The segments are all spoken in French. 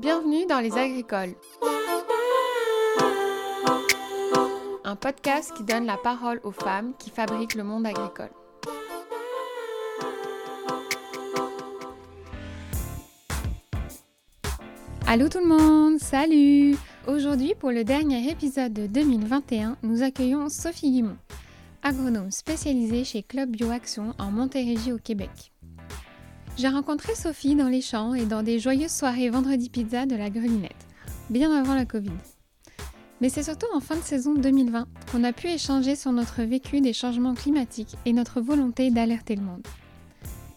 Bienvenue dans Les Agricoles. Un podcast qui donne la parole aux femmes qui fabriquent le monde agricole. Allô tout le monde, salut Aujourd'hui, pour le dernier épisode de 2021, nous accueillons Sophie Guimont, agronome spécialisée chez Club Bioaction en Montérégie au Québec. J'ai rencontré Sophie dans les champs et dans des joyeuses soirées vendredi pizza de la Grelinette, bien avant la Covid. Mais c'est surtout en fin de saison 2020 qu'on a pu échanger sur notre vécu des changements climatiques et notre volonté d'alerter le monde.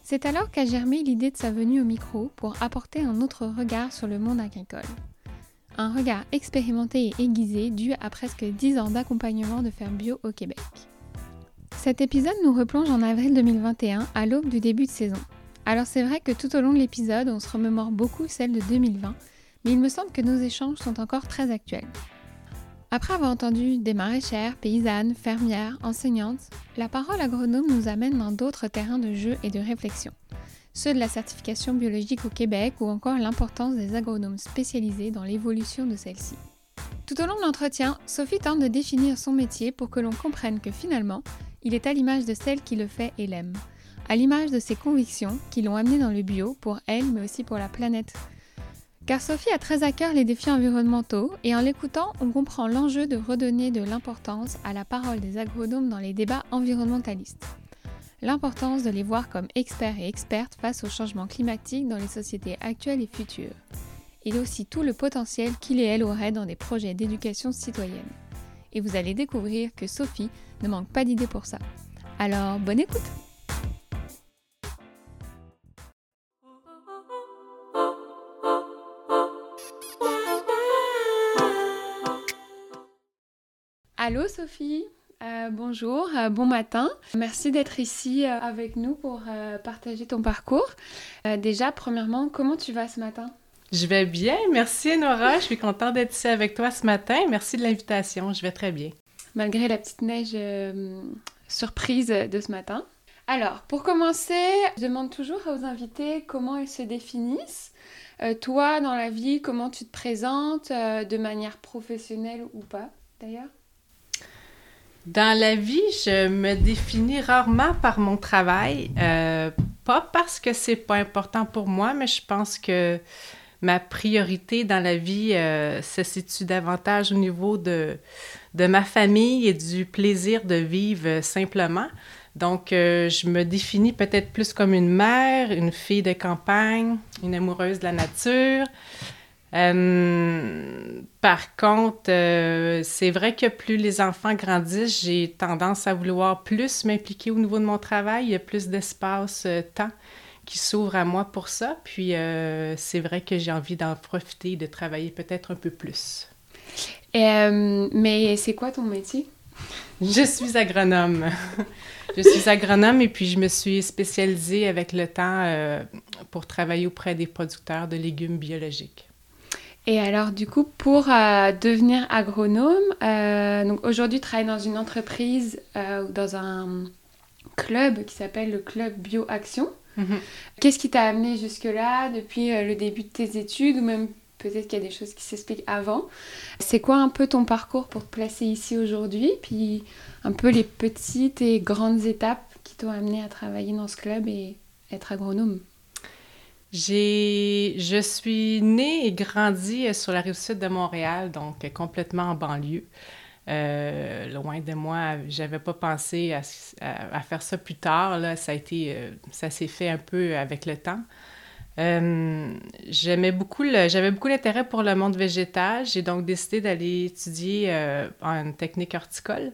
C'est alors qu'a germé l'idée de sa venue au micro pour apporter un autre regard sur le monde agricole. Un regard expérimenté et aiguisé dû à presque 10 ans d'accompagnement de fermes bio au Québec. Cet épisode nous replonge en avril 2021 à l'aube du début de saison alors c'est vrai que tout au long de l'épisode, on se remémore beaucoup celle de 2020, mais il me semble que nos échanges sont encore très actuels. Après avoir entendu des maraîchères, paysannes, fermières, enseignantes, la parole agronome nous amène dans d'autres terrains de jeu et de réflexion. Ceux de la certification biologique au Québec ou encore l'importance des agronomes spécialisés dans l'évolution de celle-ci. Tout au long de l'entretien, Sophie tente de définir son métier pour que l'on comprenne que finalement, il est à l'image de celle qui le fait et l'aime à l'image de ses convictions qui l'ont amenée dans le bio pour elle, mais aussi pour la planète. Car Sophie a très à cœur les défis environnementaux et en l'écoutant, on comprend l'enjeu de redonner de l'importance à la parole des agronomes dans les débats environnementalistes. L'importance de les voir comme experts et expertes face au changement climatique dans les sociétés actuelles et futures. Et aussi tout le potentiel qu'il et elle auraient dans des projets d'éducation citoyenne. Et vous allez découvrir que Sophie ne manque pas d'idées pour ça. Alors, bonne écoute! Allô Sophie, euh, bonjour, euh, bon matin. Merci d'être ici euh, avec nous pour partager ton parcours. déjà, premièrement, comment tu vas ce matin? Je vais bien, merci Nora. Je suis contente d'être ici avec toi ce matin. Merci de l'invitation, je vais très bien. Malgré la petite neige surprise de ce matin. Alors, pour commencer, je demande toujours aux invités comment ils se définissent. toi, dans la vie, comment tu te présentes, de manière professionnelle ou pas d'ailleurs? Dans la vie, je me définis rarement par mon travail, euh, pas parce que c'est pas important pour moi, mais je pense que ma priorité dans la vie euh, se situe davantage au niveau de, de ma famille et du plaisir de vivre simplement. Donc, euh, je me définis peut-être plus comme une mère, une fille de campagne, une amoureuse de la nature, euh, par contre, euh, c'est vrai que plus les enfants grandissent, j'ai tendance à vouloir plus m'impliquer au niveau de mon travail. Il y a plus d'espace-temps euh, qui s'ouvre à moi pour ça. Puis c'est vrai que j'ai envie d'en profiter de travailler peut-être un peu plus. mais c'est quoi ton métier? Je suis agronome. je suis agronome et puis je me suis spécialisée avec le temps pour travailler auprès des producteurs de légumes biologiques. Et alors, du coup, pour euh, devenir agronome, euh, donc aujourd'hui, tu travailles dans une entreprise euh, ou dans un club qui s'appelle le Club Bioaction. Mhm. Qu'est-ce qui t'a amené jusque-là depuis le début de tes études ou même peut-être qu'il y a des choses qui s'expliquent avant? C'est quoi un peu ton parcours pour te placer ici aujourd'hui? Puis un peu les petites et grandes étapes qui t'ont amené à travailler dans ce club et être agronome? J'ai, je suis née et grandie euh, sur la rive sud de Montréal, donc complètement en banlieue. Euh, loin de moi, j'avais pas pensé à, faire ça plus tard. Là, ça a été, euh, ça s'est fait un peu avec le temps. j'aimais beaucoup, j'avais beaucoup d'intérêt pour le monde végétal. J'ai donc décidé d'aller étudier en technique horticole.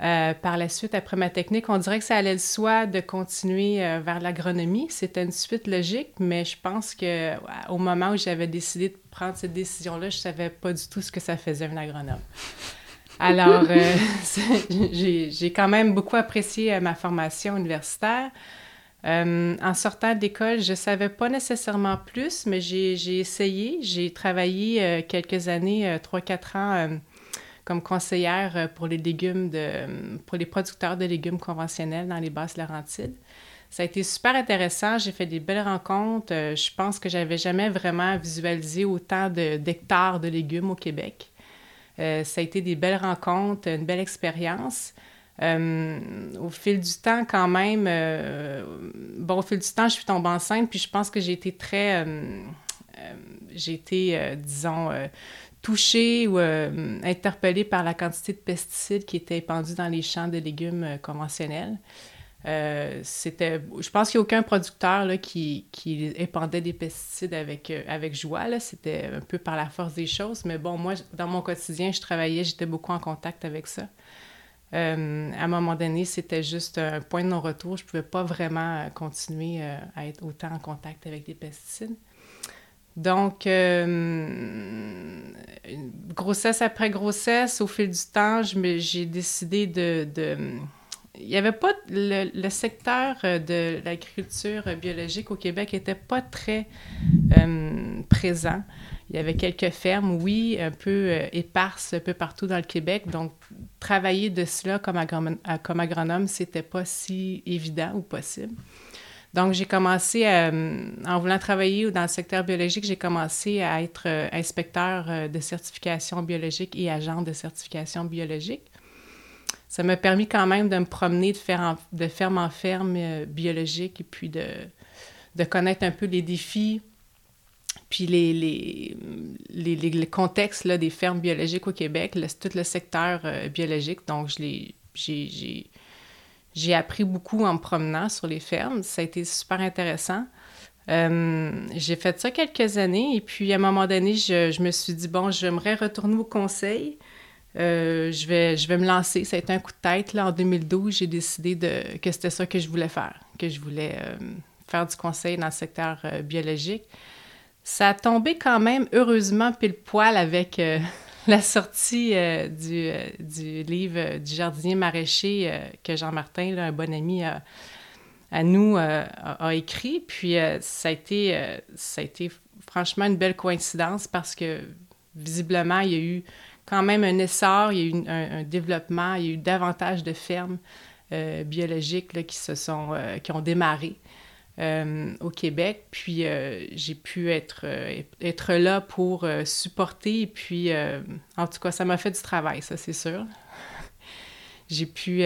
Euh, par la suite, après ma technique, on dirait que ça allait le soi de continuer euh, vers l'agronomie. C'était une suite logique, mais je pense que au moment où j'avais décidé de prendre cette décision-là, je savais pas du tout ce que ça faisait un agronome. Alors, euh, j'ai quand même beaucoup apprécié ma formation universitaire. en sortant d'école, je savais pas nécessairement plus, mais j'ai essayé. J'ai travaillé quelques années, 3-4 ans comme conseillère euh, pour les légumes de, pour les producteurs de légumes conventionnels dans les basses Laurentides. Ça a été super intéressant. J'ai fait des belles rencontres. je pense que j'avais jamais vraiment visualisé autant d'hectares de, légumes au Québec. ça a été des belles rencontres, une belle expérience. au fil du temps, quand même, bon, au fil du temps, je suis tombée enceinte, puis je pense que j'ai été très, j'ai été, disons, touchée ou euh, interpellée par la quantité de pesticides qui étaient épandus dans les champs de légumes euh, conventionnels. Euh, c'était, je pense qu'il n'y a aucun producteur là, qui, qui, épandait des pesticides avec, avec joie. Là. C'était un peu par la force des choses. Mais bon, moi, dans mon quotidien, je travaillais, j'étais beaucoup en contact avec ça. à un moment donné, c'était juste un point de non-retour. Je ne pouvais pas vraiment continuer à être autant en contact avec des pesticides. Donc, euh, grossesse après grossesse, au fil du temps, j'ai décidé de, Il n'y avait pas... Le, secteur de l'agriculture biologique au Québec n'était pas très euh, présent. Il y avait quelques fermes, oui, un peu euh, éparses un peu partout dans le Québec. Donc, travailler de cela comme, agronome, comme agronome, c'était pas si évident ou possible. Donc, j'ai commencé, euh, en voulant travailler dans le secteur biologique, j'ai commencé à être euh, inspecteur euh, de certification biologique et agent de certification biologique. Ça m'a permis quand même de me promener de, faire de ferme en ferme biologique et puis de, de connaître un peu les défis, puis les, les, les, contextes là, des fermes biologiques au Québec, tout le secteur biologique. Donc, j'ai j'ai appris beaucoup en me promenant sur les fermes. Ça a été super intéressant. Euh, j'ai fait ça quelques années et puis à un moment donné, je, me suis dit, bon, j'aimerais retourner au conseil. Euh, je, vais, je vais me lancer. Ça a été un coup de tête. Là, en 2012, j'ai décidé de, que c'était ça que je voulais faire, que je voulais euh, faire du conseil dans le secteur biologique. Ça a tombé quand même, heureusement, pile poil avec la sortie euh, du, euh, du, livre euh, du jardinier maraîcher que Jean-Martin, un bon ami à nous, a, écrit. Puis ça, a été, ça franchement une belle coïncidence parce que visiblement, il y a eu quand même un essor, il y a eu un, développement, il y a eu davantage de fermes biologiques qui ont démarré. Euh, au Québec. Puis euh, j'ai pu être, euh, être là pour supporter. Et puis, en tout cas, ça m'a fait du travail, ça, c'est sûr. j'ai pu.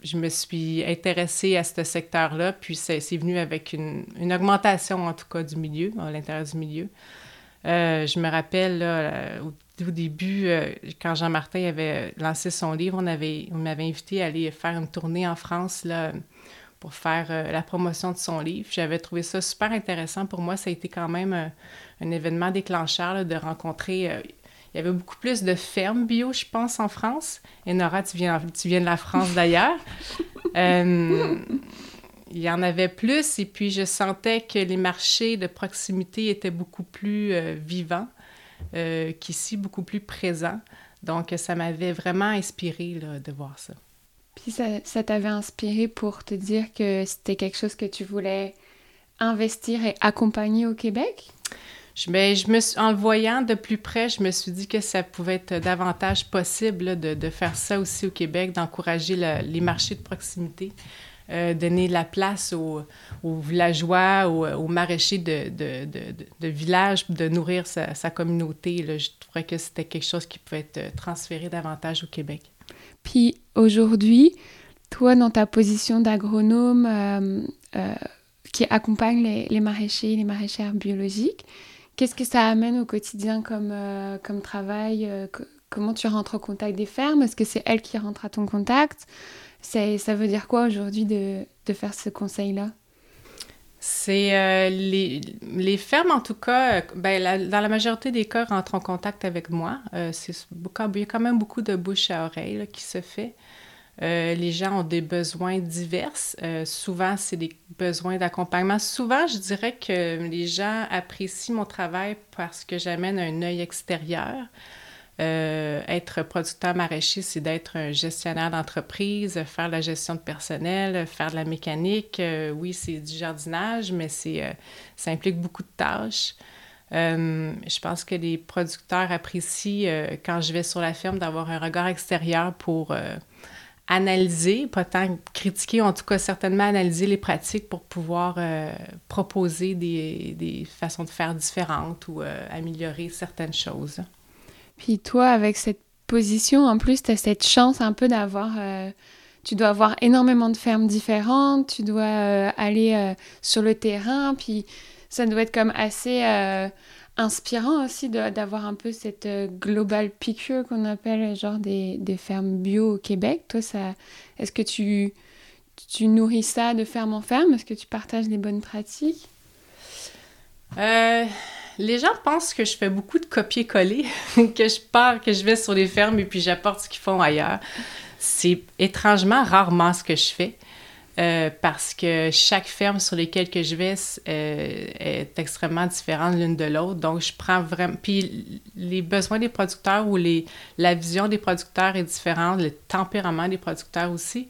je me suis intéressée à ce secteur-là, puis c'est venu avec une, une, augmentation, en tout cas, du milieu, à l'intérieur du milieu. je me rappelle, au, début, quand Jean-Martin avait lancé son livre, on, avait, on m'avait invité à aller faire une tournée en France, là, pour faire euh, la promotion de son livre. J'avais trouvé ça super intéressant. Pour moi, ça a été quand même euh, un événement déclencheur de rencontrer. Euh, il y avait beaucoup plus de fermes bio, je pense, en France. Et Nora, tu viens, tu viens de la France d'ailleurs. il y en avait plus et puis je sentais que les marchés de proximité étaient beaucoup plus vivants qu'ici, beaucoup plus présents. Donc, ça m'avait vraiment inspiré de voir ça. Puis ça, t'avait inspiré pour te dire que c'était quelque chose que tu voulais investir et accompagner au Québec? Je, ben, je me suis, en le voyant de plus près, je me suis dit que ça pouvait être davantage possible de, de, faire ça aussi au Québec, d'encourager les marchés de proximité, euh, donner la place aux, villageois, aux, maraîchers de, de, de, village, de nourrir sa, communauté. Je trouvais que c'était quelque chose qui pouvait être transféré davantage au Québec. Puis aujourd'hui, toi, dans ta position d'agronome euh, euh, qui accompagne les, les, maraîchers, les maraîchères biologiques, qu'est-ce que ça amène au quotidien comme, euh, comme travail Comment tu rentres en contact des fermes? Est-ce que c'est elles qui rentrent à ton contact? Ça veut dire quoi aujourd'hui de, de faire ce conseil-là? C'est euh, les, fermes, en tout cas, ben, dans la majorité des cas, rentrent en contact avec moi. Euh, il y a quand même beaucoup de bouche à oreille qui se fait. Euh, les gens ont des besoins divers. souvent, c'est des besoins d'accompagnement. Souvent, je dirais que les gens apprécient mon travail parce que j'amène un œil extérieur. Euh, être producteur maraîcher, c'est d'être un gestionnaire d'entreprise, faire la gestion de personnel, faire de la mécanique. Euh, oui, c'est du jardinage, mais euh, ça implique beaucoup de tâches. je pense que les producteurs apprécient, quand je vais sur la ferme, d'avoir un regard extérieur pour analyser, pas tant critiquer, en tout cas certainement analyser les pratiques pour pouvoir proposer des, des, façons de faire différentes ou améliorer certaines choses. Puis toi, avec cette position, en plus, tu as cette chance un peu d'avoir... Euh, tu dois avoir énormément de fermes différentes, tu dois aller sur le terrain, puis ça doit être comme assez inspirant aussi d'avoir un peu cette euh, global picture qu'on appelle genre des, des, fermes bio au Québec. Toi, ça, est-ce que tu, tu nourris ça de ferme en ferme? Est-ce que tu partages les bonnes pratiques? Les gens pensent que je fais beaucoup de copier-coller, que je pars, que je vais sur les fermes et puis j'apporte ce qu'ils font ailleurs. C'est étrangement rarement ce que je fais. Euh, parce que chaque ferme sur lesquelles que je vais euh, est extrêmement différente l'une de l'autre. Donc, je prends vraiment... Puis les besoins des producteurs ou les, la vision des producteurs est différente, le tempérament des producteurs aussi,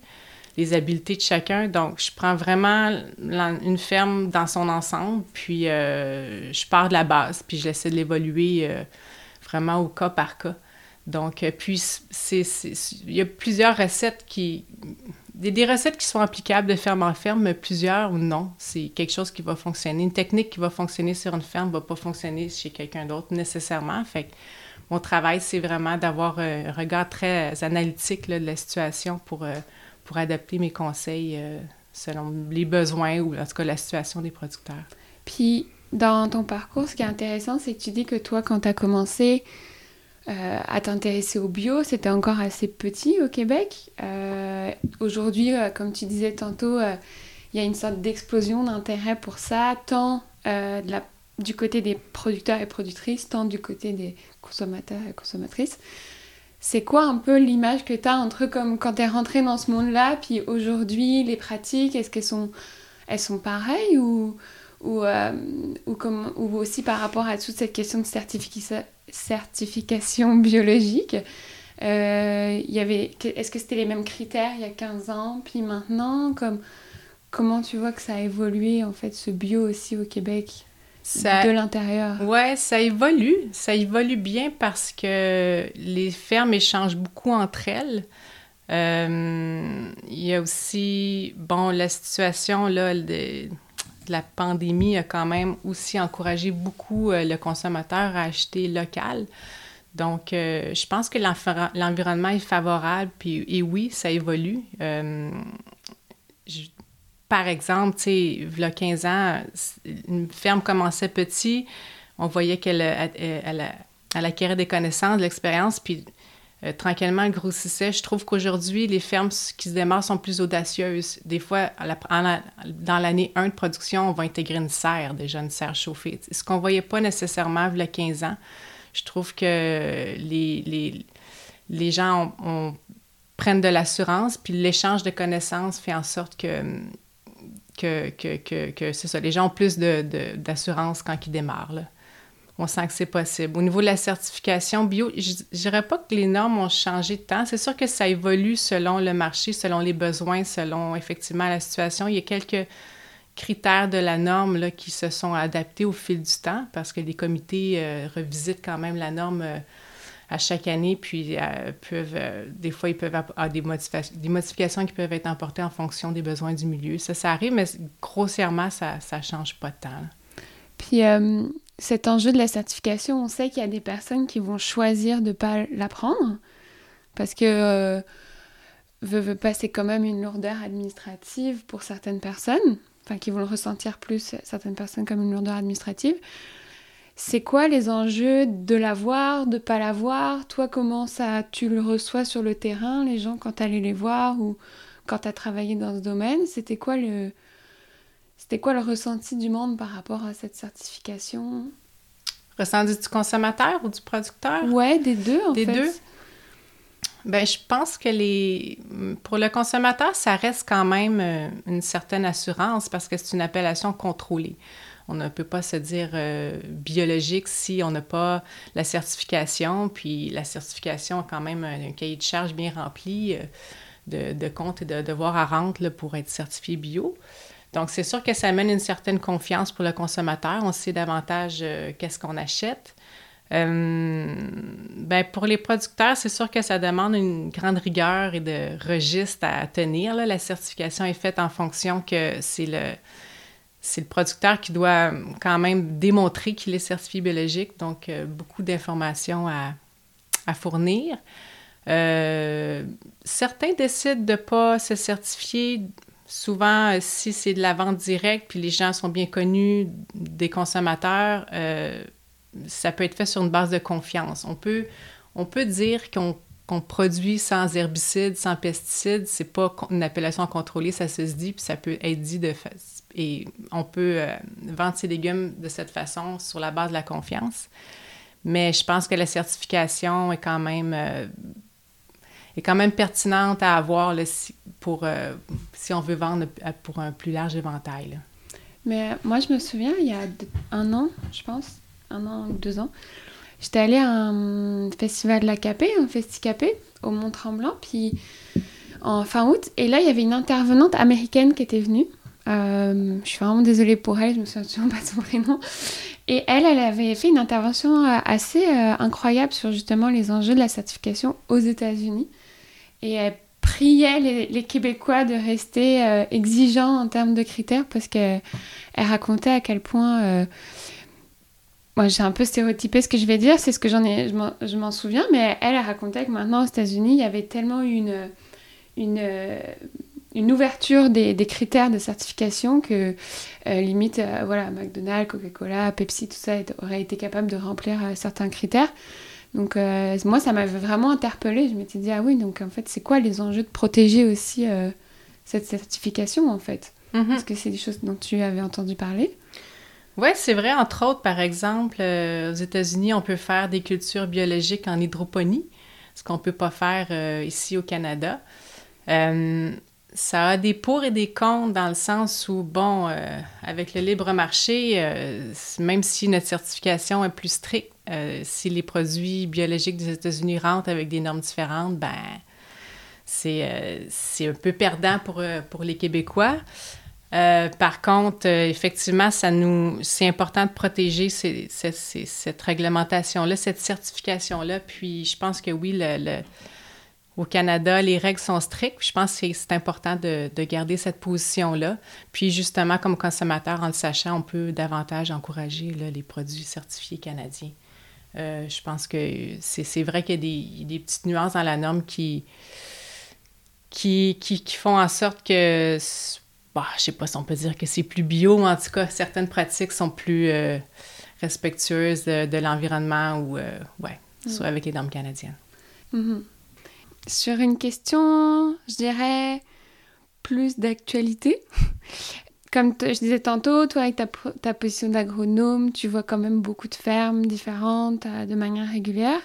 les habiletés de chacun. Donc, je prends vraiment une ferme dans son ensemble, puis euh, je pars de la base, puis j'essaie de l'évoluer vraiment au cas par cas. Donc, puis, c'est, il y a plusieurs recettes qui des, des, recettes qui sont applicables de ferme en ferme, mais plusieurs ou non. C'est quelque chose qui va fonctionner. Une technique qui va fonctionner sur une ferme ne va pas fonctionner chez quelqu'un d'autre nécessairement. Fait que mon travail, c'est vraiment d'avoir un regard très analytique de la situation pour, euh, pour adapter mes conseils euh, selon les besoins ou en tout cas la situation des producteurs. Puis, dans ton parcours, ce qui est intéressant, c'est que tu dis que toi, quand tu as commencé, euh, à t'intéresser au bio. C'était encore assez petit au Québec. Euh, aujourd'hui, comme tu disais tantôt, il y a une sorte d'explosion d'intérêt pour ça, tant du côté des producteurs et productrices, tant du côté des consommateurs et consommatrices. C'est quoi un peu l'image que tu as entre comme quand tu es rentré dans ce monde-là, puis aujourd'hui, les pratiques, est-ce qu'elles sont, elles sont pareilles ou, ou, ou, comme, ou aussi par rapport à toute cette question de certification certification biologique. Euh, y avait, est-ce que c'était les mêmes critères il y a 15 ans, puis maintenant comme, Comment tu vois que ça a évolué, en fait, ce bio aussi au Québec? De l'intérieur. Ouais, ça évolue. Ça évolue bien parce que les fermes échangent beaucoup entre elles. Euh, il y a aussi, bon, la situation là, de, la pandémie a quand même aussi encouragé beaucoup euh, le consommateur à acheter local. Donc, euh, je pense que l'environnement est favorable, puis et oui, ça évolue. Euh, par exemple, tu sais, il y a 15 ans, une ferme commençait petit, on voyait qu'elle elle, elle acquérait des connaissances, de l'expérience, puis euh, tranquillement elle grossissait. Je trouve qu'aujourd'hui, les fermes qui se démarrent sont plus audacieuses. Des fois, dans l'année 1 de production, on va intégrer une serre, déjà une serre chauffée. Ce qu'on voyait pas nécessairement il y a 15 ans. Je trouve que les, les, les gens prennent de l'assurance, puis l'échange de connaissances fait en sorte que, que, que, que, c'est ça, les gens ont plus d'assurance de, quand ils démarrent. On sent que c'est possible. Au niveau de la certification bio, je dirais pas que les normes ont changé de temps. C'est sûr que ça évolue selon le marché, selon les besoins, selon effectivement la situation. Il y a quelques critères de la norme là, qui se sont adaptés au fil du temps parce que les comités euh, revisitent quand même la norme euh, à chaque année, puis euh, peuvent, des fois, ils peuvent avoir des, des modifications qui peuvent être emportées en fonction des besoins du milieu. Ça, ça arrive, mais grossièrement, ça ne change pas temps. Puis, cet enjeu de la certification, on sait qu'il y a des personnes qui vont choisir de ne pas la prendre parce que euh, veut, veut pas, c'est quand même une lourdeur administrative pour certaines personnes, enfin qui vont le ressentir plus certaines personnes comme une lourdeur administrative. C'est quoi les enjeux de l'avoir, de pas l'avoir? Toi, comment ça tu le reçois sur le terrain, les gens quand tu allais les voir ou quand tu as travaillé dans ce domaine? C'était quoi le, c'était quoi le ressenti du monde par rapport à cette certification? Ressenti du consommateur ou du producteur? Ouais, des deux, en des fait. Des deux? Ben, je pense que les pour le consommateur, ça reste quand même euh, une certaine assurance parce que c'est une appellation contrôlée. On ne peut pas se dire euh, biologique si on n'a pas la certification. Puis la certification a quand même un, cahier de charge bien rempli euh, de, comptes et de devoirs à rente pour être certifié bio. Donc, c'est sûr que ça amène une certaine confiance pour le consommateur. On sait davantage euh, qu'est-ce qu'on achète. ben pour les producteurs, c'est sûr que ça demande une grande rigueur et de registre à tenir. La certification est faite en fonction que c'est le, c'est le producteur qui doit quand même démontrer qu'il est certifié biologique, donc beaucoup d'informations à, fournir. certains décident de ne pas se certifier souvent, euh, si c'est de la vente directe, puis les gens sont bien connus des consommateurs, euh, ça peut être fait sur une base de confiance. On peut, on peut dire qu'on produit sans herbicides, sans pesticides. C'est pas une appellation contrôlée, ça se dit, puis ça peut être dit de et on peut euh, vendre ses légumes de cette façon sur la base de la confiance. Mais je pense que la certification est quand même est quand même pertinente à avoir si, pour, euh, si on veut vendre pour un plus large éventail. Mais moi, je me souviens, il y a un an, je pense, un an ou deux ans, j'étais allée à un festival de la Capée, un Festicapé, au Mont-Tremblant, puis en fin août. Et là, il y avait une intervenante américaine qui était venue. Euh, je suis vraiment désolée pour elle, je me souviens toujours pas de son prénom. Et elle, elle avait fait une intervention euh, assez incroyable sur justement les enjeux de la certification aux États-Unis et elle priait les, Québécois de rester euh, exigeants en termes de critères parce qu'elle racontait à quel point. Euh, moi, j'ai un peu stéréotypé ce que je vais dire, c'est ce que j'en ai, je m'en souviens, mais elle a raconté que maintenant aux États-Unis, il y avait tellement une, une, une ouverture des, des, critères de certification que euh, limite, voilà, McDonald's, Coca-Cola, Pepsi, tout ça aurait été capable de remplir certains critères. Donc euh, moi, ça m'avait vraiment interpellée. Je m'étais dit, ah oui, donc en fait, c'est quoi les enjeux de protéger aussi euh, cette certification, en fait? Mm Est-ce que c'est des choses dont tu avais entendu parler? Oui, c'est vrai. Entre autres, par exemple, euh, aux États-Unis, on peut faire des cultures biologiques en hydroponie, ce qu'on ne peut pas faire ici au Canada. ça a des pour et des contre dans le sens où, bon, avec le libre marché, même si notre certification est plus stricte, euh, si les produits biologiques des États-Unis rentrent avec des normes différentes, ben c'est euh, un peu perdant pour, euh, pour les Québécois. Par contre, effectivement, ça nous, c'est important de protéger cette réglementation-là, cette certification-là. Puis, je pense que oui, au Canada, les règles sont strictes. Je pense que c'est important de, de, garder cette position-là. Puis, justement, comme consommateur, en le sachant, on peut davantage encourager les produits certifiés canadiens. Euh, je pense que c'est vrai qu'il y a des, petites nuances dans la norme qui, qui, qui, font en sorte que, bah, je sais pas si on peut dire que c'est plus bio, mais en tout cas, certaines pratiques sont plus euh, respectueuses de, l'environnement ou, euh, ouais, mm. avec les normes canadiennes. Mm-hmm. Sur une question, je dirais, plus d'actualité comme je disais tantôt, toi avec ta, position d'agronome, tu vois quand même beaucoup de fermes différentes euh, de manière régulière.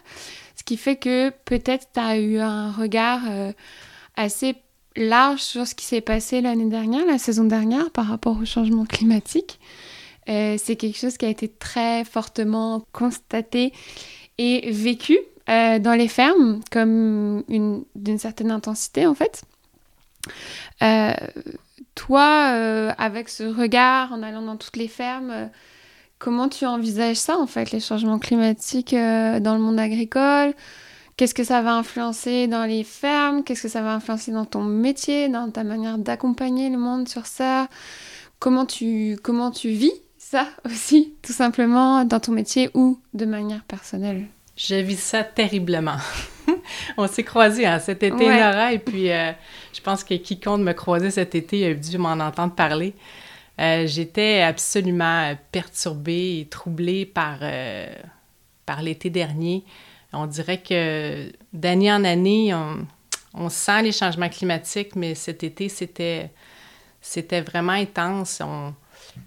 Ce qui fait que peut-être tu as eu un regard assez large sur ce qui s'est passé l'année dernière, la saison dernière, par rapport au changement climatique. Euh, c'est quelque chose qui a été très fortement constaté et vécu dans les fermes comme d'une certaine intensité en fait. Toi, euh, avec ce regard, en allant dans toutes les fermes, euh, comment tu envisages ça, en fait, les changements climatiques euh, dans le monde agricole Qu'est-ce que ça va influencer dans les fermes? Qu'est-ce que ça va influencer dans ton métier, dans ta manière d'accompagner le monde sur ça? Comment tu, comment tu vis ça aussi, tout simplement, dans ton métier ou de manière personnelle? Je vis ça terriblement. on s'est croisés hein, cet été, Nora, et puis euh, je pense que quiconque me croisait cet été a dû m'en entendre parler. Euh, j'étais absolument perturbée et troublée par, euh, par l'été dernier. On dirait que d'année en année, on, sent les changements climatiques, mais cet été, c'était, vraiment intense.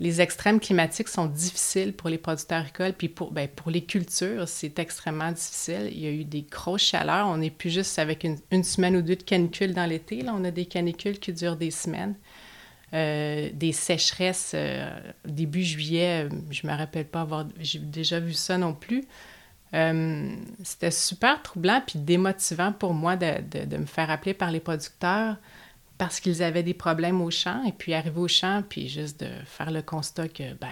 Les extrêmes climatiques sont difficiles pour les producteurs agricoles, puis pour, ben, pour les cultures, c'est extrêmement difficile. Il y a eu des grosses chaleurs. On n'est plus juste avec une, semaine ou deux de canicule dans l'été. Là, on a des canicules qui durent des semaines. Euh, des sécheresses euh, début juillet, je me rappelle pas avoir déjà vu ça non plus. C'était super troublant puis démotivant pour moi de, me faire appeler par les producteurs parce qu'ils avaient des problèmes au champ, et puis arriver au champ, puis juste de faire le constat que, ben,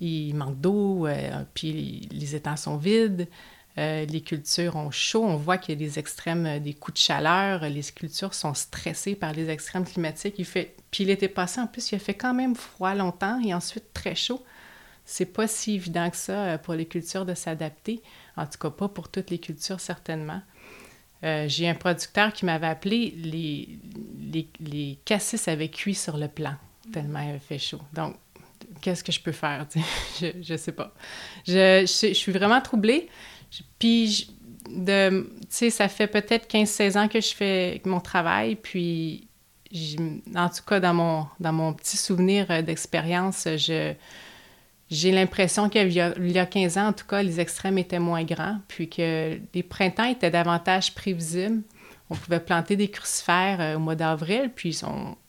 il manque d'eau, puis les étangs sont vides. les cultures ont chaud, on voit qu'il y a des extrêmes, des coups de chaleur, les cultures sont stressées par les extrêmes climatiques. Il fait... Puis l'été passé, en plus, il a fait quand même froid longtemps et ensuite très chaud. C'est pas si évident que ça pour les cultures de s'adapter, en tout cas pas pour toutes les cultures certainement. Euh, j'ai un producteur qui m'avait appelé, les, les, les, cassis avaient cuit sur le plan, tellement il avait fait chaud. Donc, qu'est-ce que je peux faire? je ne sais pas. Je, je, suis vraiment troublée. Puis, de, ça fait peut-être 15-16 ans que je fais mon travail, puis en tout cas, dans mon, dans mon petit souvenir euh, d'expérience, je j'ai l'impression qu'il y, a 15 ans, en tout cas, les extrêmes étaient moins grands, puis que les printemps étaient davantage prévisibles. On pouvait planter des crucifères euh, au mois d'avril, puis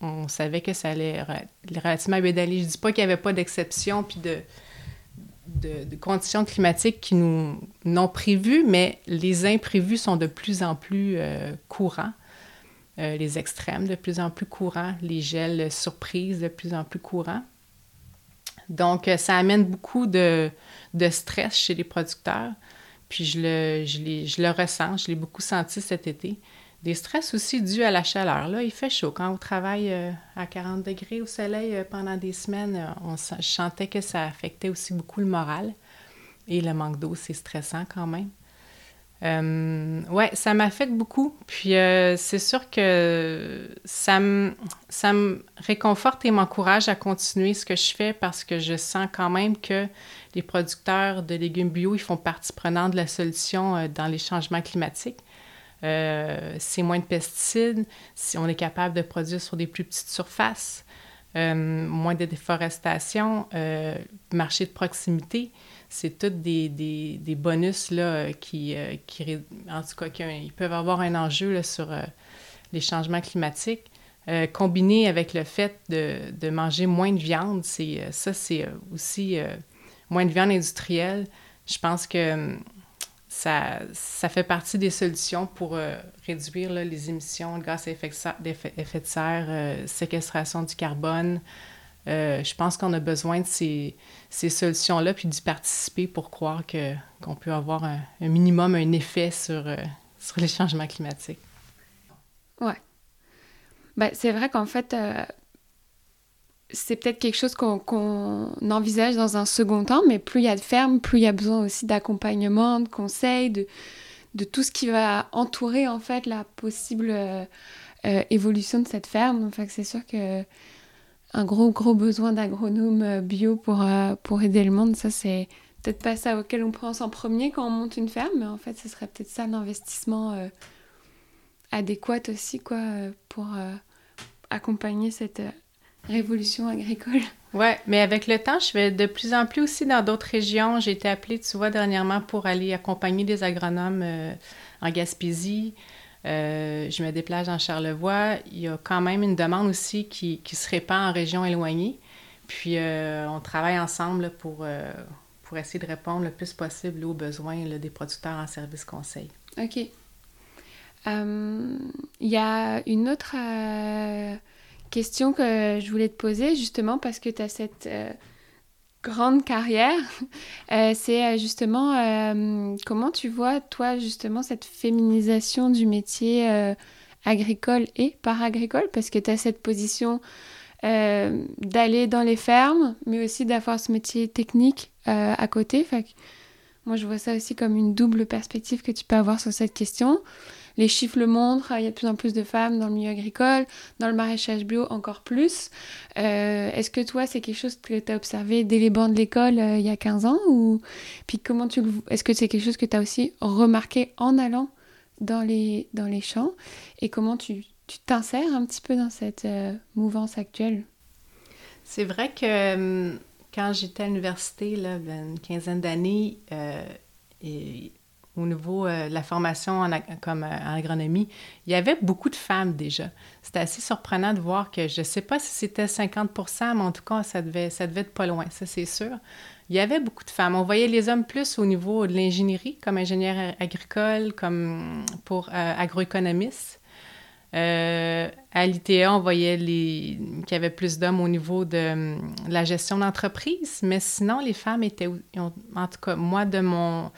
on, savait que ça allait relativement bien aller. Je dis pas qu'il n'y avait pas d'exception, puis de, de, conditions climatiques qui nous n'ont prévues, mais les imprévus sont de plus en plus euh, courants. Euh, les extrêmes de plus en plus courants, les gels surprises de plus en plus courants. Donc, euh, ça amène beaucoup de, stress chez les producteurs. Puis je le, ressens, je l'ai beaucoup senti cet été. Des stress aussi dus à la chaleur. Là, il fait chaud. Quand on travaille euh, à 40 degrés au soleil euh, pendant des semaines, on, je sentais que ça affectait aussi beaucoup le moral. Et le manque d'eau, c'est stressant quand même. Euh, ouais, ça m'affecte beaucoup. Puis euh, c'est sûr que ça me, réconforte et m'encourage à continuer ce que je fais parce que je sens quand même que les producteurs de légumes bio, ils font partie prenante de la solution euh, dans les changements climatiques. c'est moins de pesticides, si on est capable de produire sur des plus petites surfaces, moins de déforestation, marché de proximité c'est tous des, des, bonus là, qui, euh, qui, en tout cas, qui, peuvent avoir un enjeu là, sur euh, les changements climatiques. Euh, combiné avec le fait de, de manger moins de viande, c'est ça, c'est aussi moins de viande industrielle. Je pense que hum, ça, ça fait partie des solutions pour réduire les émissions de gaz à effet de serre, séquestration du carbone, euh, je pense qu'on a besoin de ces, solutions-là, puis d'y participer pour croire qu'on peut avoir un, minimum, un effet sur, euh, les changements climatiques. Ouais. Ben, c'est vrai qu'en fait, euh, c'est peut-être quelque chose qu'on, envisage dans un second temps, mais plus il y a de fermes, plus il y a besoin aussi d'accompagnement, de conseils, de, de tout ce qui va entourer en fait la possible évolution de cette ferme. Enfin, c'est sûr que un gros, gros besoin d'agronome euh, bio pour, euh, pour aider le monde. Ça, c'est peut-être pas ça auquel on pense en premier quand on monte une ferme, mais en fait, ce serait peut-être ça l'investissement euh, adéquat aussi, quoi, pour accompagner cette révolution agricole. Ouais, mais avec le temps, je vais de plus en plus aussi dans d'autres régions. J'ai été appelée, tu vois, dernièrement pour aller accompagner des agronomes en Gaspésie. Euh, je me déplace en Charlevoix. Il y a quand même une demande aussi qui, qui se répand en région éloignée. Puis euh, on travaille ensemble pour, euh, pour essayer de répondre le plus possible aux besoins des producteurs en service conseil. OK. Il y a une autre question que je voulais te poser, justement, parce que tu as cette grande carrière, euh, c'est euh, justement euh, comment tu vois, toi, justement, cette féminisation du métier agricole et paragricole, parce que tu as cette position d'aller dans les fermes, mais aussi d'avoir ce métier technique à côté. moi, je vois ça aussi comme une double perspective que tu peux avoir sur cette question. Les chiffres le montrent, il y a de plus en plus de femmes dans le milieu agricole, dans le maraîchage bio encore plus. Euh, est-ce que toi, c'est quelque chose que tu as observé dès les bancs de l'école euh, il y a 15 ans ou puis comment tu est-ce que c'est quelque chose que tu as aussi remarqué en allant dans les dans les champs et comment tu t'insères un petit peu dans cette euh, mouvance actuelle? C'est vrai que quand j'étais à l'université, là, une quinzaine d'années, au niveau euh, de la formation en, comme, euh, agronomie, il y avait beaucoup de femmes déjà. C'était assez surprenant de voir que, je ne sais pas si c'était 50% mais en tout cas, ça devait, ça devait être pas loin, ça c'est sûr. Il y avait beaucoup de femmes. On voyait les hommes plus au niveau de l'ingénierie, comme ingénieur agricole, comme pour euh, agroéconomiste. Euh, à l'ITA, on voyait qu'il y avait plus d'hommes au niveau de, la gestion d'entreprise, mais sinon, les femmes étaient, en tout cas, moi, de mon,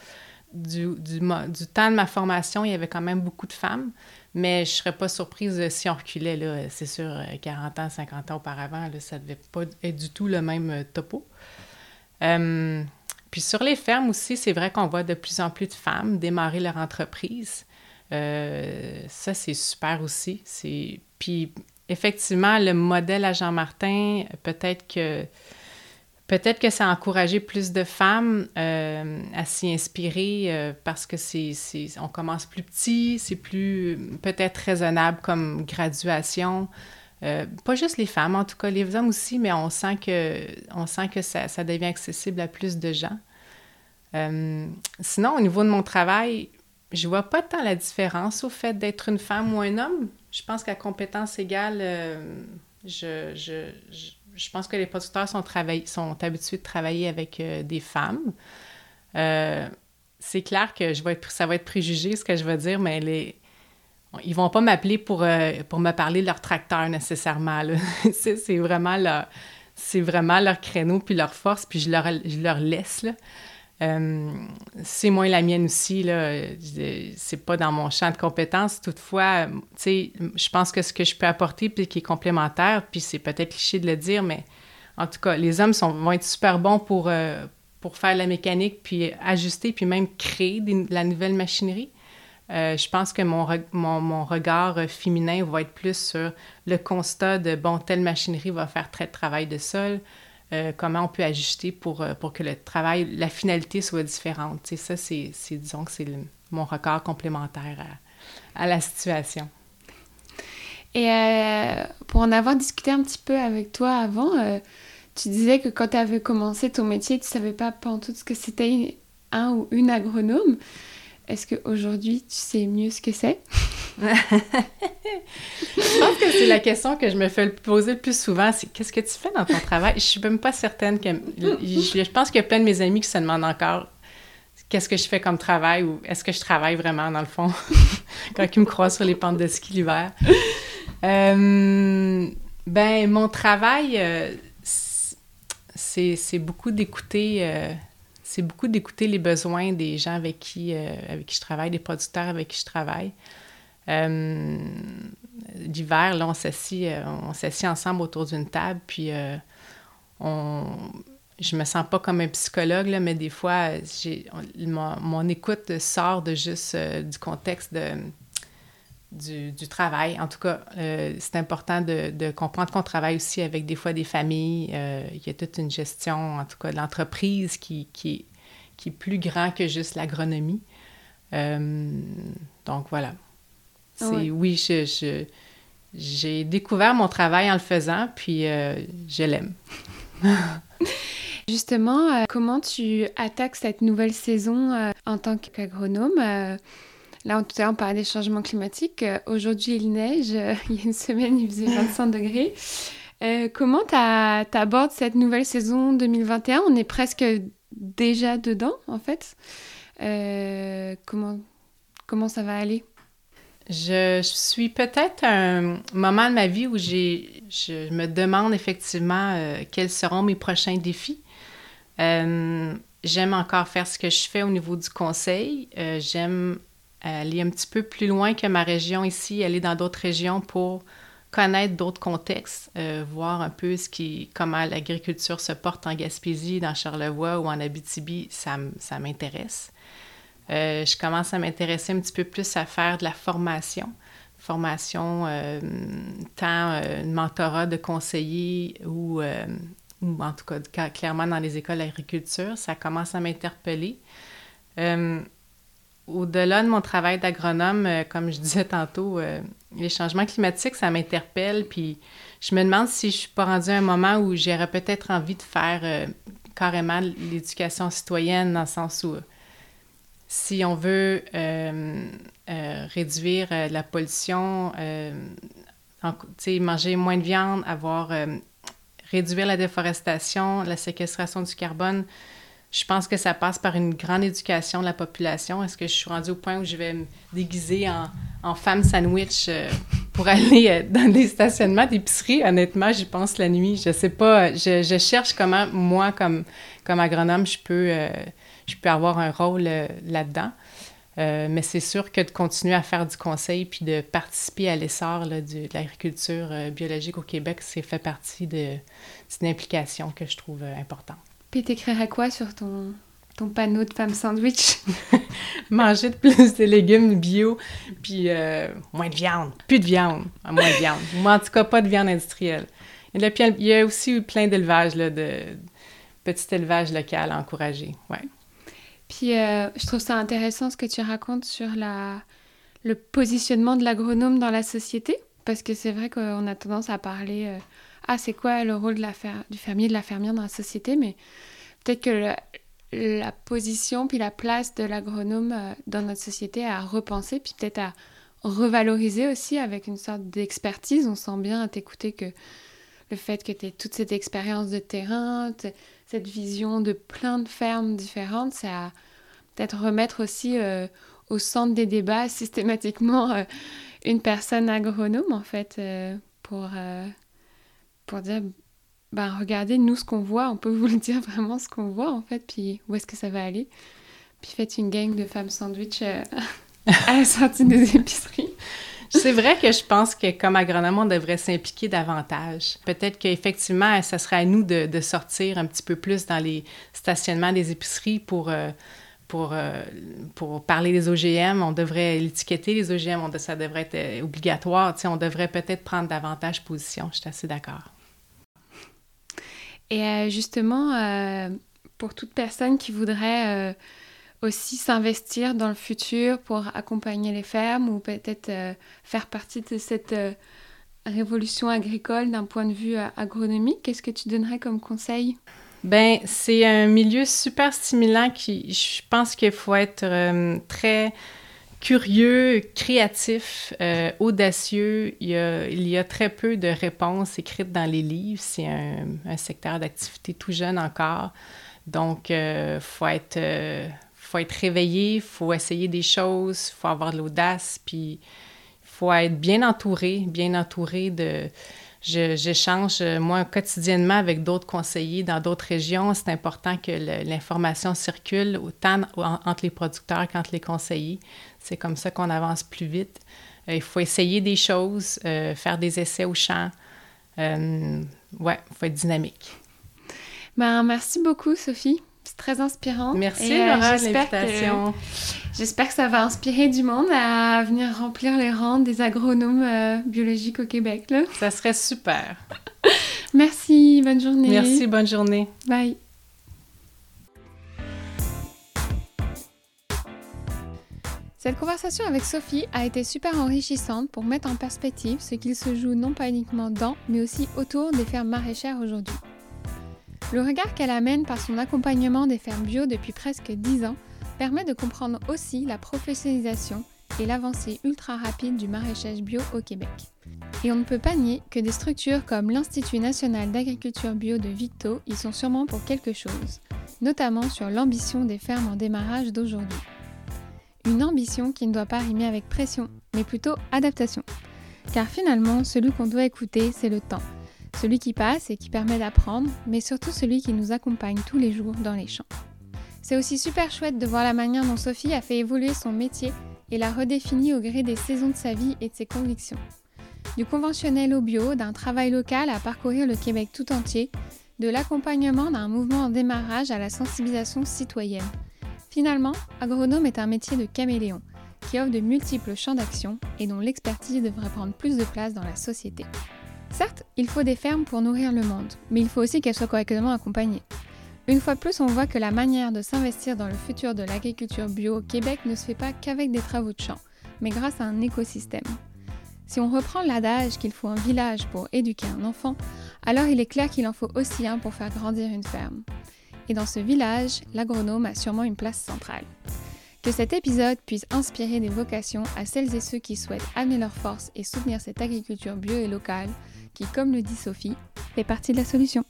du, du, temps de ma formation, il y avait quand même beaucoup de femmes, mais je ne serais pas surprise si on reculait, là, c'est sûr, 40 ans, 50 ans auparavant, ça ne devait pas être du tout le même euh, topo. Euh, puis sur les fermes aussi, c'est vrai qu'on voit de plus en plus de femmes démarrer leur entreprise. Euh, ça, c'est super aussi. C'est... Puis, effectivement, le modèle à Jean-Martin, peut-être que... Peut-être que ça a encouragé plus de femmes euh, à s'y inspirer euh, parce que c'est, on commence plus petit, c'est plus peut-être raisonnable comme graduation. pas juste les femmes, en tout cas les hommes aussi, mais on sent que, on sent que ça, devient accessible à plus de gens. sinon, au niveau de mon travail, je vois pas tant la différence au fait d'être une femme ou un homme. Je pense qu'à compétence égale, euh, je, je, je, pense que les producteurs sont, habitués de travailler avec euh, des femmes. Euh, c'est clair que ça va être préjugé ce que je vais dire, mais les, ils vont pas m'appeler pour, pour me parler de leur tracteur nécessairement. c'est vraiment leur, créneau puis leur force, puis je leur, laisse. Euh, c'est moins la mienne aussi, là. C'est pas dans mon champ de compétences. Toutefois, tu sais, je pense que ce que je peux apporter, puis qui est complémentaire, puis c'est peut-être cliché de le dire, mais en tout cas, les hommes vont être super bons pour, euh, pour faire la mécanique, puis ajuster, puis même créer de la nouvelle machinerie. Euh, je pense que mon, mon, mon, regard féminin va être plus sur le constat de, bon, telle machinerie va faire très de travail de sol, euh, comment on peut ajuster pour, euh, pour que le travail, la finalité soit différente. sais, ça, c'est, disons que c'est mon record complémentaire à, la situation. Et euh, pour en avoir discuté un petit peu avec toi avant, tu disais que quand tu avais commencé ton métier, tu savais pas pendant tout ce que c'était un ou une agronome. Est-ce qu'aujourd'hui, tu sais mieux ce que c'est? Je pense que c'est la question que je me fais poser le plus souvent, c'est qu'est-ce que tu fais dans ton travail? Je suis même pas certaine que... Je, pense qu'il y a plein de mes amis qui se demandent encore qu'est-ce que je fais comme travail ou est-ce que je travaille vraiment dans le fond? Quand ils me croisent sur les pentes de ski l'hiver. Euh, ben, mon travail, euh, c'est beaucoup d'écouter... Euh, c'est beaucoup d'écouter les besoins des gens avec qui, avec qui je travaille, des producteurs avec qui je travaille. Euh, L'hiver, là, on s'assit, euh, on s'assit ensemble autour d'une table, puis euh, on, je me sens pas comme un psychologue, mais des fois, j'ai, mon, mon, écoute sort de juste du contexte de, du, du, travail. En tout cas, c'est important de, de, comprendre qu'on travaille aussi avec des fois des familles. il y a toute une gestion, en tout cas, de l'entreprise qui, qui, qui, est plus grand que juste l'agronomie. donc voilà. C'est oui, je, j'ai découvert mon travail en le faisant, puis euh, je l'aime. Justement, euh, comment tu attaques cette nouvelle saison euh, en tant qu'agronome Là, tout à l'heure, on parlait des changements climatiques. Aujourd'hui, il neige. il y a une semaine, il faisait 25 degrés. comment tu abordes cette nouvelle saison 2021 On est presque déjà dedans, en fait. comment, comment ça va aller? Je, suis peut-être un moment de ma vie où j'ai, je me demande effectivement euh, quels seront mes prochains défis. Euh, j'aime encore faire ce que je fais au niveau du conseil. Euh, j'aime aller un petit peu plus loin que ma région ici, aller dans d'autres régions pour connaître d'autres contextes, voir un peu ce qui, comment l'agriculture se porte en Gaspésie, dans Charlevoix ou en Abitibi, ça, ça m'intéresse. Euh, je commence à m'intéresser un petit peu plus à faire de la formation. Formation, euh, tant euh, mentorat de conseiller ou, ou, en tout cas clairement dans les écoles d'agriculture, ça commence à m'interpeller. Au-delà de mon travail d'agronome, comme je disais tantôt, les changements climatiques, ça m'interpelle, puis je me demande si je suis pas rendue à un moment où j'aurais peut-être envie de faire carrément l'éducation citoyenne dans le sens où si on veut euh, euh, réduire euh, la pollution, manger moins de viande, avoir réduire la déforestation, la séquestration du carbone, je pense que ça passe par une grande éducation de la population. Est-ce que je suis rendue au point où je vais me déguiser en, femme sandwich pour aller dans des stationnements d'épicerie, honnêtement, j'y pense la nuit. Je sais pas, je, cherche comment, moi, comme, comme agronome, je peux, je peux avoir un rôle euh, là-dedans. mais c'est sûr que de continuer à faire du conseil puis de participer à l'essor de l'agriculture biologique au Québec, c'est fait partie d'une implication que je trouve importante. Puis t'écrirais quoi sur ton, ton panneau de femme sandwich? Manger de plus de légumes bio, puis euh, moins de viande. Plus de viande, moins de viande. Ou en tout cas, pas de viande industrielle. Il y a, aussi plein d'élevages, de petit élevage local à encourager. Ouais. Puis euh, je trouve ça intéressant ce que tu racontes sur la, le positionnement de l'agronome dans la société, parce que c'est vrai qu'on a tendance à parler euh, ah c'est quoi le rôle de la du fermier de la fermière dans la société, mais peut-être que la position puis la place de l'agronome euh, dans notre société à repenser, puis peut-être à revaloriser aussi avec une sorte d'expertise. On sent bien à t'écouter que le fait que tu aies toute cette expérience de terrain, cette vision de plein de fermes différentes, c'est à peut-être remettre aussi euh, au centre des débats systématiquement euh, une personne agronome en fait pour, pour dire ben regardez, nous, ce qu'on voit, on peut vous le dire vraiment ce qu'on voit, en fait, puis où est-ce que ça va aller. Puis faites une gang de femmes sandwich euh, à la sortie des épiceries. C'est vrai que je pense que comme agronome, on devrait s'impliquer davantage. Peut-être qu'effectivement, ça serait à nous de, sortir un petit peu plus dans les stationnements des épiceries pour, euh, euh, pour parler des OGM. On devrait l'étiqueter, les OGM, ça devrait être obligatoire. on devrait peut-être prendre davantage position. Je suis assez d'accord. Et euh, justement, euh, pour toute personne qui voudrait euh, aussi s'investir dans le futur pour accompagner les fermes ou peut-être faire partie de cette révolution agricole d'un point de vue agronomique, qu'est-ce que tu donnerais comme conseil? Ben, c'est un milieu super stimulant qui, je pense qu'il faut être très curieux, créatif, euh, audacieux. Il y, a, très peu de réponses écrites dans les livres. C'est un, secteur d'activité tout jeune encore. Donc, il euh, faut, être, euh, faut être réveillé, il faut essayer des choses, il faut avoir de l'audace, puis il faut être bien entouré, bien entouré de J'échange, euh, moi, quotidiennement avec d'autres conseillers dans d'autres régions. C'est important que l'information circule autant entre les producteurs qu'entre les conseillers. C'est comme ça qu'on avance plus vite. Euh, il faut essayer des choses, euh, faire des essais au champ. ouais, il faut être dynamique. Ben, merci beaucoup, Sophie. Très inspirant. Merci, Laura, de l'invitation. J'espère que ça va inspirer du monde à venir remplir les rangs des agronomes euh, biologiques au Québec. Là. Ça serait super. Merci, bonne journée. Merci, bonne journée. Bye. Cette conversation avec Sophie a été super enrichissante pour mettre en perspective ce qu'il se joue non pas uniquement dans, mais aussi autour des fermes maraîchères aujourd'hui. Le regard qu'elle amène par son accompagnement des fermes bio depuis presque 10 ans permet de comprendre aussi la professionnalisation et l'avancée ultra rapide du maraîchage bio au Québec. Et on ne peut pas nier que des structures comme l'Institut national d'agriculture bio de Victo y sont sûrement pour quelque chose, notamment sur l'ambition des fermes en démarrage d'aujourd'hui. Une ambition qui ne doit pas rimer avec pression, mais plutôt adaptation. Car finalement, celui qu'on doit écouter, c'est le temps. Celui qui passe et qui permet d'apprendre, mais surtout celui qui nous accompagne tous les jours dans les champs. C'est aussi super chouette de voir la manière dont Sophie a fait évoluer son métier et l'a redéfini au gré des saisons de sa vie et de ses convictions. Du conventionnel au bio, d'un travail local à parcourir le Québec tout entier, de l'accompagnement d'un mouvement en démarrage à la sensibilisation citoyenne. Finalement, agronome est un métier de caméléon, qui offre de multiples champs d'action et dont l'expertise devrait prendre plus de place dans la société. Certes, il faut des fermes pour nourrir le monde, mais il faut aussi qu'elles soient correctement accompagnées. Une fois plus, on voit que la manière de s'investir dans le futur de l'agriculture bio au Québec ne se fait pas qu'avec des travaux de champ, mais grâce à un écosystème. Si on reprend l'adage qu'il faut un village pour éduquer un enfant, alors il est clair qu'il en faut aussi un pour faire grandir une ferme. Et dans ce village, l'agronome a sûrement une place centrale. Que cet épisode puisse inspirer des vocations à celles et ceux qui souhaitent amener leur force et soutenir cette agriculture bio et locale qui, comme le dit Sophie, fait partie de la solution.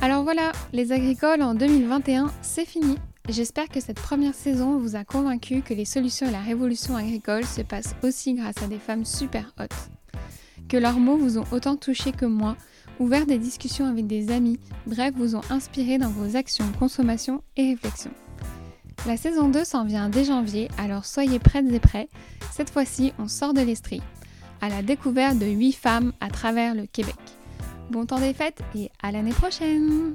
Alors voilà, les agricoles en 2021, c'est fini. J'espère que cette première saison vous a convaincu que les solutions à la révolution agricole se passent aussi grâce à des femmes super hautes. Que leurs mots vous ont autant touché que moi, ouvert des discussions avec des amis, bref, vous ont inspiré dans vos actions, consommation et réflexion. La saison 2 s'en vient dès janvier, alors soyez prêtes et prêts. Cette fois-ci, on sort de l'Estrie, à la découverte de 8 femmes à travers le Québec. Bon temps des fêtes et à l'année prochaine